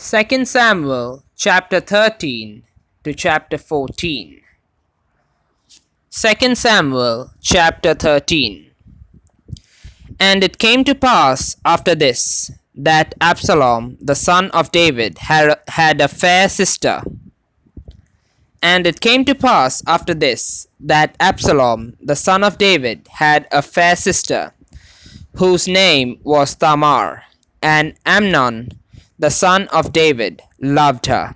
2 Samuel chapter 13 to chapter 14. 2 Samuel chapter 13. And it came to pass after this that Absalom the son of David had, a fair sister. And it came to pass after this that Absalom the son of David had a fair sister, whose name was Tamar, and Amnon the son of David loved her.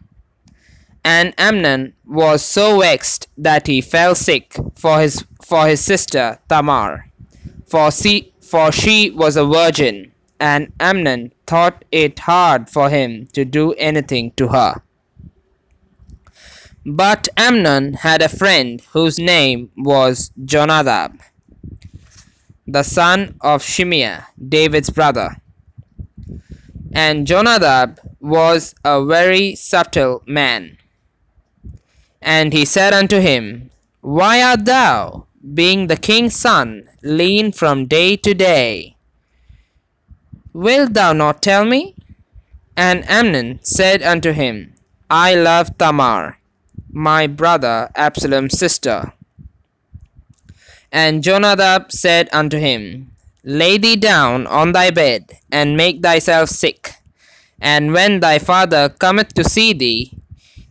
And Amnon was so vexed that he fell sick for his for his sister Tamar, for she, for she was a virgin, and Amnon thought it hard for him to do anything to her. But Amnon had a friend whose name was Jonadab, the son of Shimeah, David's brother. And Jonadab was a very subtle man. And he said unto him, Why art thou, being the king's son, lean from day to day? Wilt thou not tell me? And Amnon said unto him, I love Tamar, my brother Absalom's sister. And Jonadab said unto him, Lay thee down on thy bed, and make thyself sick. And when thy father cometh to see thee,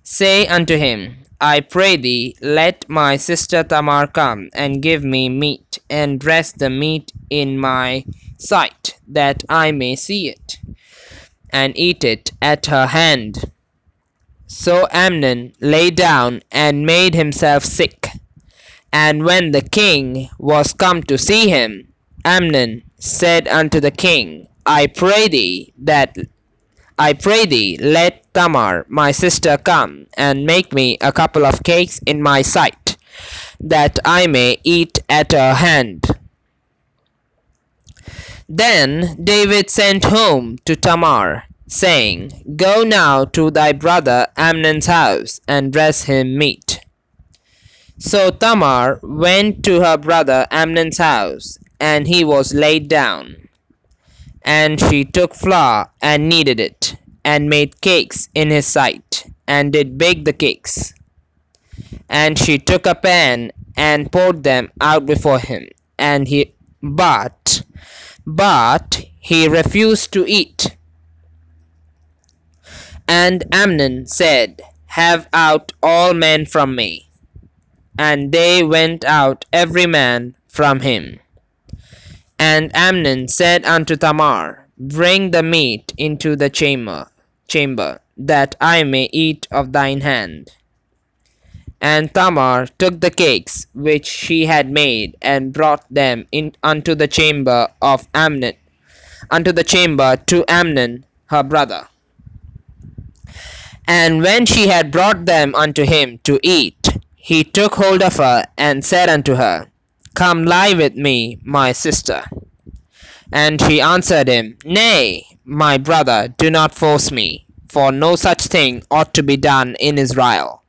say unto him, I pray thee, let my sister Tamar come and give me meat, and dress the meat in my sight, that I may see it, and eat it at her hand. So Amnon lay down and made himself sick. And when the king was come to see him, Amnon said unto the king, I pray thee that I pray thee let Tamar my sister come and make me a couple of cakes in my sight, that I may eat at her hand. Then David sent home to Tamar, saying, Go now to thy brother Amnon's house, and dress him meat. So Tamar went to her brother Amnon's house, and he was laid down. And she took flour and kneaded it, and made cakes in his sight, and did bake the cakes. And she took a pan and poured them out before him, and he but but he refused to eat. And Amnon said, Have out all men from me. And they went out every man from him. And Amnon said unto Tamar, Bring the meat into the chamber, chamber, that I may eat of thine hand. And Tamar took the cakes which she had made, and brought them in unto the chamber of Amnon, unto the chamber to Amnon her brother. And when she had brought them unto him to eat, he took hold of her, and said unto her, Come lie with me, my sister. And she answered him, Nay, my brother, do not force me, for no such thing ought to be done in Israel.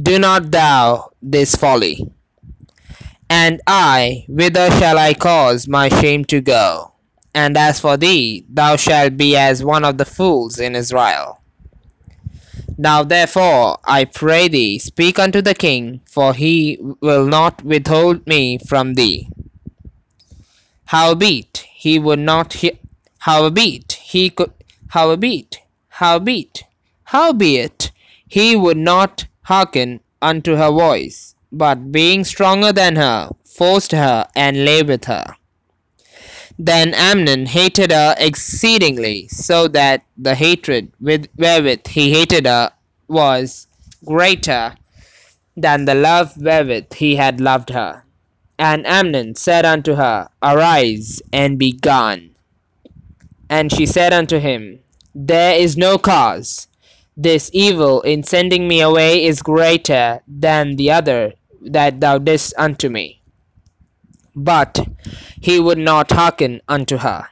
Do not thou this folly. And I, whither shall I cause my shame to go? And as for thee, thou shalt be as one of the fools in Israel. Now therefore, I pray thee, speak unto the king, for he will not withhold me from thee. Howbeit, he would not he- howbeit, he could howbeit, howbeit, howbeit, he would not hearken unto her voice, but being stronger than her, forced her and lay with her. Then Amnon hated her exceedingly, so that the hatred with wherewith he hated her was greater than the love wherewith he had loved her. And Amnon said unto her, Arise and be gone. And she said unto him, There is no cause. This evil in sending me away is greater than the other that thou didst unto me. But he would not hearken unto her.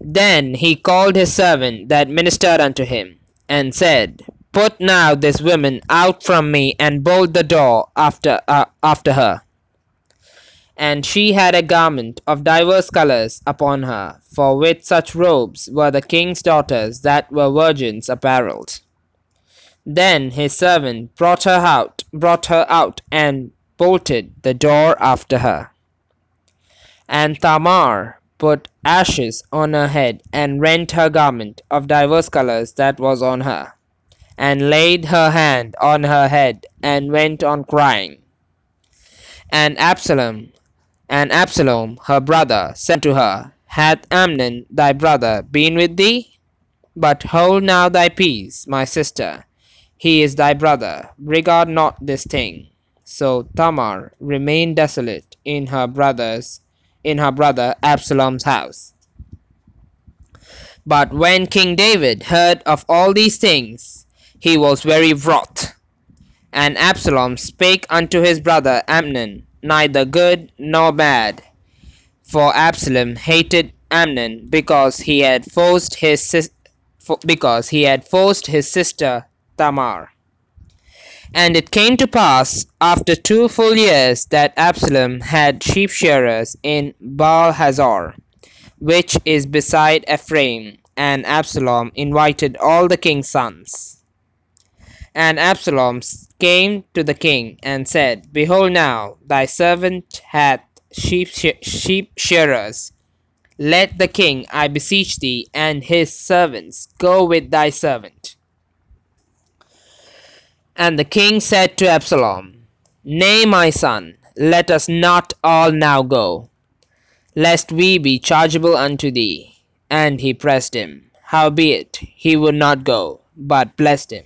Then he called his servant that ministered unto him, and said, Put now this woman out from me, and bolt the door after uh, after her. And she had a garment of divers colours upon her, for with such robes were the king's daughters that were virgins apparelled. Then his servant brought her out, brought her out, and bolted the door after her. And Tamar put ashes on her head, and rent her garment of divers colours that was on her, and laid her hand on her head, and went on crying. And Absalom, and Absalom her brother, said to her, Hath Amnon thy brother been with thee? But hold now thy peace, my sister. He is thy brother. Regard not this thing. So Tamar remained desolate in her brother's in her brother Absalom's house. But when King David heard of all these things, he was very wroth. And Absalom spake unto his brother Amnon neither good nor bad. For Absalom hated Amnon because he had forced his sis- because he had forced his sister Tamar. And it came to pass after two full years that Absalom had sheep shearers in Baal-hazor, which is beside Ephraim, and Absalom invited all the king's sons. And Absalom came to the king and said, Behold now, thy servant hath sheep, sheep shearers. Let the king, I beseech thee, and his servants go with thy servant. And the king said to Absalom, Nay, my son, let us not all now go, lest we be chargeable unto thee. And he pressed him. Howbeit he would not go, but blessed him.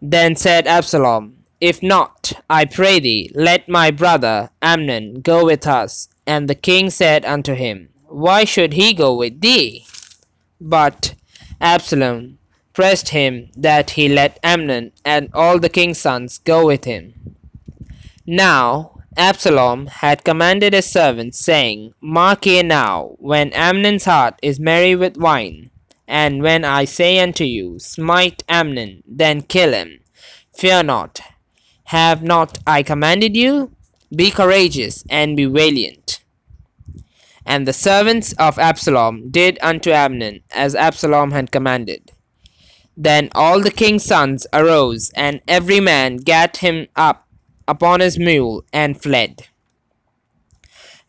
Then said Absalom, If not, I pray thee, let my brother Amnon go with us. And the king said unto him, Why should he go with thee? But Absalom pressed him that he let Amnon and all the king's sons go with him. Now Absalom had commanded his servants, saying, Mark ye now, when Amnon's heart is merry with wine, and when I say unto you, Smite Amnon, then kill him, fear not. Have not I commanded you? Be courageous and be valiant. And the servants of Absalom did unto Amnon as Absalom had commanded. Then all the king's sons arose, and every man gat him up upon his mule, and fled.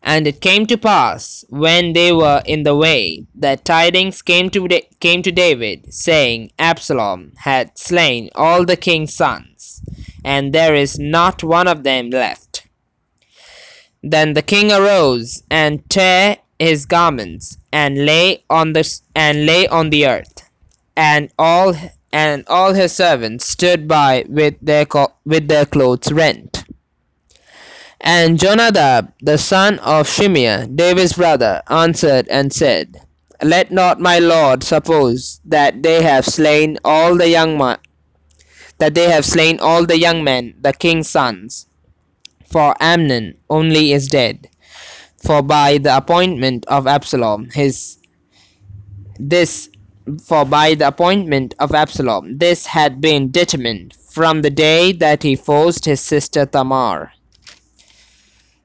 And it came to pass, when they were in the way, that tidings came to, da- came to David, saying, Absalom had slain all the king's sons, and there is not one of them left. Then the king arose and tare his garments, and lay on the and lay on the earth and all and all his servants stood by with their with their clothes rent. And Jonadab, the son of Shimeah, David's brother, answered and said, Let not my lord suppose that they have slain all the young that they have slain all the young men, the king's sons. For Amnon only is dead. For by the appointment of Absalom, his this for by the appointment of Absalom this had been determined from the day that he forced his sister Tamar.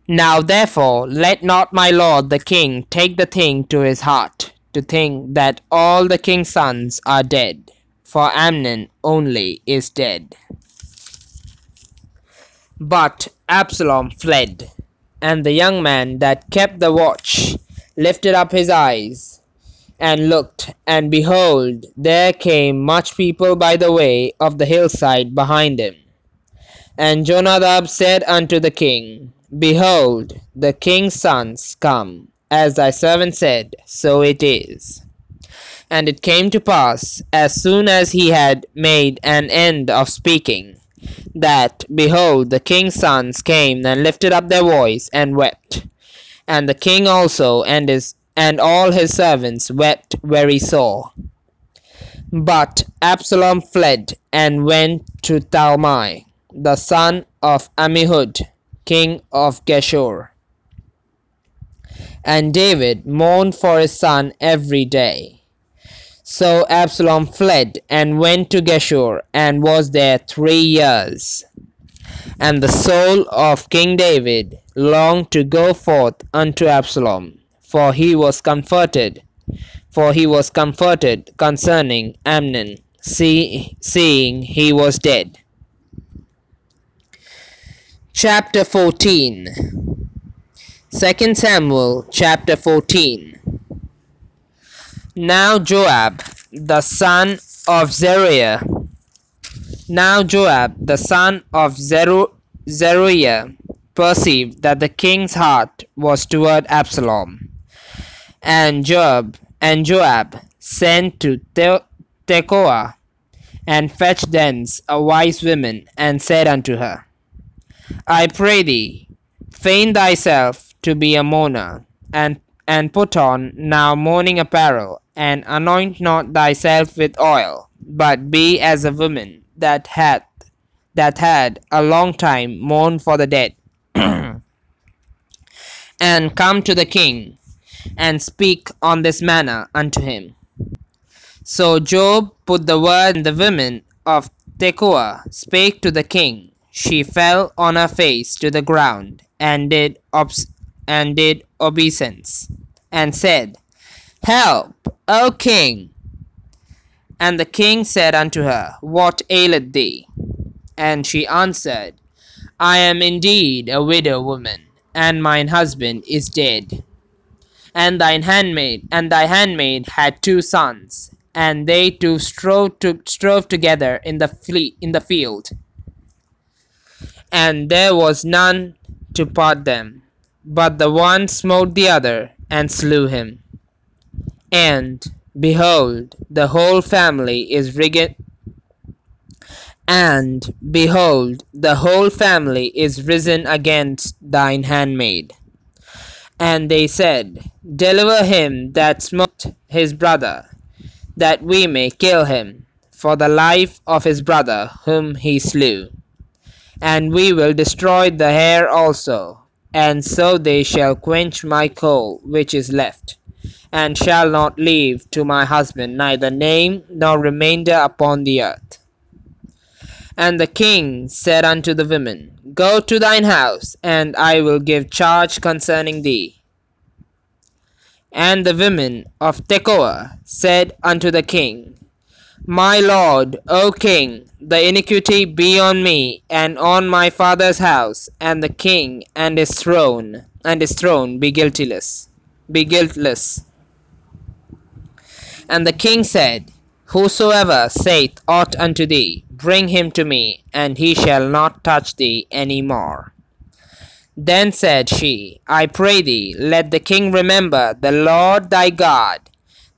Now therefore let not my lord the king take the thing to his heart, to think that all the king's sons are dead, for Amnon only is dead. But Absalom fled, and the young man that kept the watch lifted up his eyes and looked, and behold, there came much people by the way of the hillside behind him. And Jonadab said unto the king, Behold, the king's sons come, as thy servant said, so it is. And it came to pass, as soon as he had made an end of speaking, that, behold, the king's sons came and lifted up their voice and wept. And the king also and his and all his servants wept very sore. But Absalom fled and went to Talmai, the son of Ammihud, king of Geshur. And David mourned for his son every day. So Absalom fled and went to Geshur and was there three years. And the soul of King David longed to go forth unto Absalom, for he was comforted, for he was comforted concerning Amnon, see, seeing he was dead. Chapter 14 2 Samuel chapter 14 Now Joab, the son of Zeruiah, now Joab, the son of Zeru- Zeruiah, perceived that the king's heart was toward Absalom. And Joab and Joab sent to Te- Tekoa and fetched thence a wise woman and said unto her, I pray thee, feign thyself to be a mourner, and, and put on now mourning apparel, and anoint not thyself with oil, but be as a woman that hath that had a long time mourned for the dead, and come to the king, and speak on this manner unto him. So Joab put the word, and the women of Tekoa spake to the king. She fell on her face to the ground, and did obs- and did obeisance, and said, Help, O king! And the king said unto her, What aileth thee? And she answered, I am indeed a widow woman, and mine husband is dead. And thine handmaid and thy handmaid had two sons, and they two strove to strove together in the in the field, and there was none to part them. But the one smote the other and slew him. And behold, the whole family is rigged and behold, the whole family is risen against thine handmaid. And they said, Deliver him that smote his brother, that we may kill him, for the life of his brother whom he slew. And we will destroy the heir also, and so they shall quench my coal which is left, and shall not leave to my husband neither name nor remainder upon the earth. And the king said unto the women, Go to thine house, and I will give charge concerning thee. And the women of Tekoa said unto the king, My lord, O king, the iniquity be on me and on my father's house, and the king and his throne and his throne be guiltless, be guiltless. And the king said, Whosoever saith aught unto thee, bring him to me, and he shall not touch thee any more. Then said she, I pray thee, let the king remember the Lord thy God,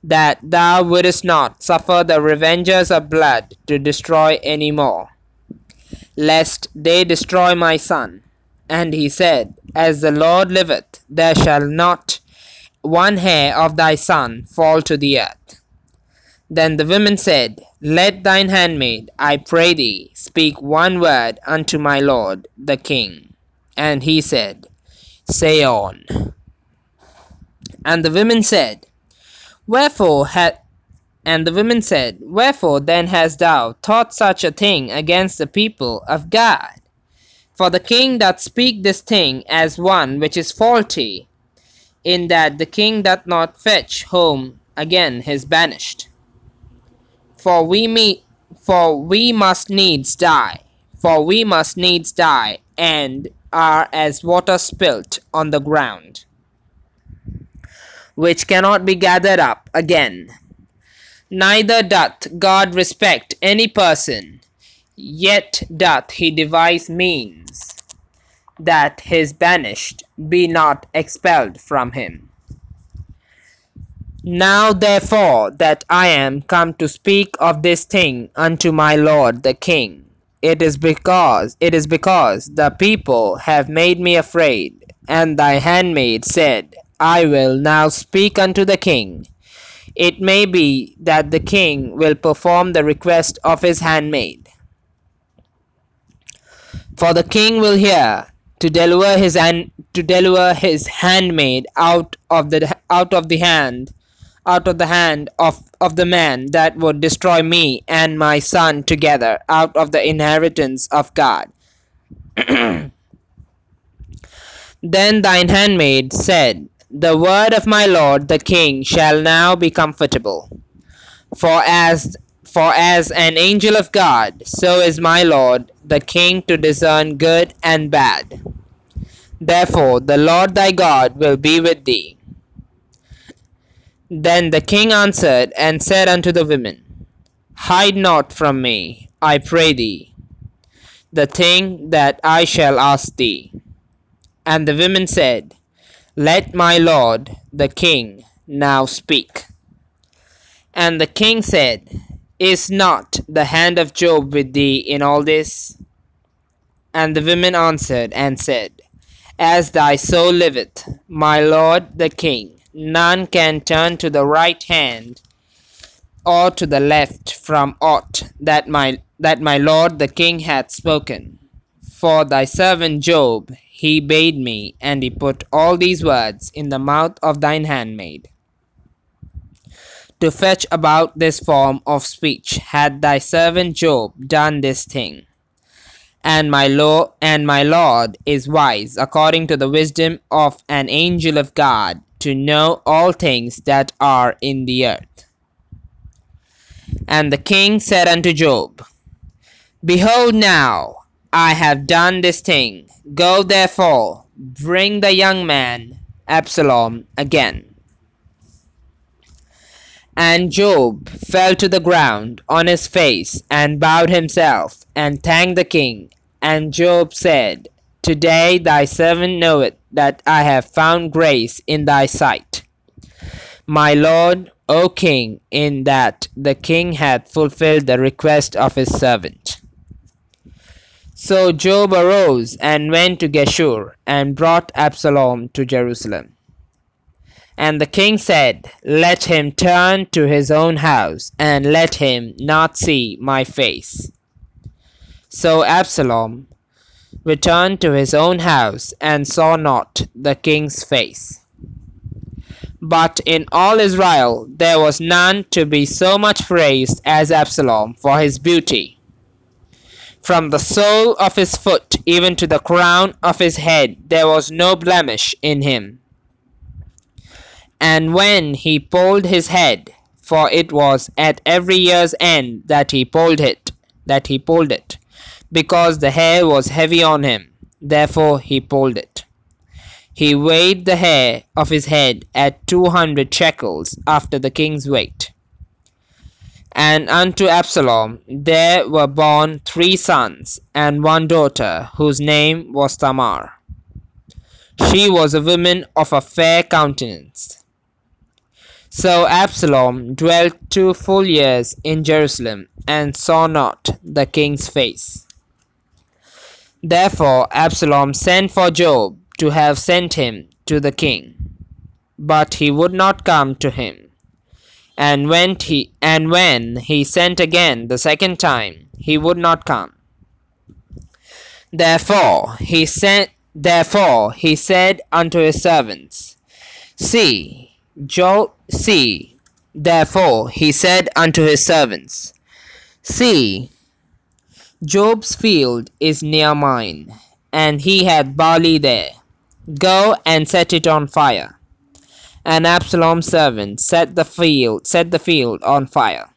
that thou wouldest not suffer the revengers of blood to destroy any more, lest they destroy my son. And he said, As the Lord liveth, there shall not one hair of thy son fall to the earth. Then the women said, Let thine handmaid, I pray thee, speak one word unto my lord the king. And he said, Say on. And the women said, Wherefore had and the women said, Wherefore then hast thou thought such a thing against the people of God? For the king doth speak this thing as one which is faulty, in that the king doth not fetch home again his banished. For we me for we must needs die, for we must needs die, and are as water spilt on the ground, which cannot be gathered up again. Neither doth God respect any person, yet doth he devise means that his banished be not expelled from him. Now therefore that I am come to speak of this thing unto my lord the king, it is because it is because the people have made me afraid, and thy handmaid said, I will now speak unto the king. It may be that the king will perform the request of his handmaid. For the king will hear to deliver his hand, to deliver his handmaid out of the out of the hand out of the hand of, of the man that would destroy me and my son together out of the inheritance of God. Then thine handmaid said, The word of my lord the king shall now be comfortable. For as for as an angel of God, so is my lord the king to discern good and bad. Therefore the Lord thy God will be with thee. Then the king answered and said unto the women, Hide not from me, I pray thee, the thing that I shall ask thee. And the women said, Let my lord the king now speak. And the king said, Is not the hand of Joab with thee in all this? And the women answered and said, As thy soul liveth, my lord the king, none can turn to the right hand or to the left from aught that my that my lord the king hath spoken. For thy servant Joab he bade me, and he put all these words in the mouth of thine handmaid. To fetch about this form of speech had thy servant Joab done this thing. And my Lord and my Lord is wise according to the wisdom of an angel of God to know all things that are in the earth. And the king said unto Joab, Behold now, I have done this thing. Go therefore, bring the young man Absalom again. And Joab fell to the ground on his face and bowed himself and thanked the king. And Joab said, Today thy servant knoweth that I have found grace in thy sight, my lord, O king, in that the king hath fulfilled the request of his servant. So Joab arose and went to Geshur and brought Absalom to Jerusalem. And the king said, Let him turn to his own house, and let him not see my face. So Absalom returned to his own house, and saw not the king's face. But in all Israel there was none to be so much praised as Absalom for his beauty. From the sole of his foot even to the crown of his head there was no blemish in him. And when he polled his head, for it was at every year's end that he polled it, that he polled it, because the hair was heavy on him, therefore he pulled it. He weighed the hair of his head at two hundred shekels after the king's weight. And unto Absalom there were born three sons and one daughter, whose name was Tamar. She was a woman of a fair countenance. So Absalom dwelt two full years in Jerusalem, and saw not the king's face. Therefore Absalom sent for Joab to have sent him to the king. But he would not come to him. And when he and when he sent again the second time, he would not come. Therefore he sent therefore he said unto his servants, See, Joab see, therefore he said unto his servants, See, Joab's field is near mine, and he hath barley there. Go and set it on fire. And Absalom's servant set the field set the field on fire.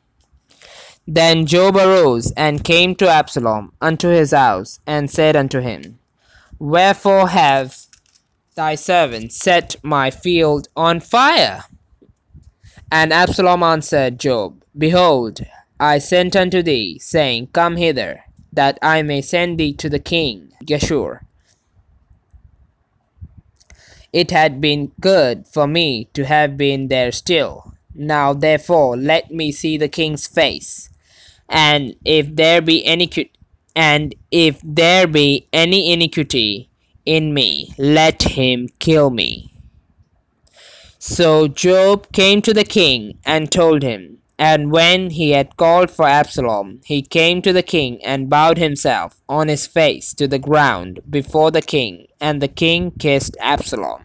Then Joab arose and came to Absalom unto his house, and said unto him, Wherefore have thy servant set my field on fire? And Absalom answered Joab, Behold, I sent unto thee, saying, Come hither, that I may send thee to the king Geshur. It had been good for me to have been there still. Now therefore let me see the king's face, and if there be any and if there be any iniquity in me, let him kill me. So Joab came to the king and told him. And when he had called for Absalom, he came to the king and bowed himself on his face to the ground before the king, and the king kissed Absalom.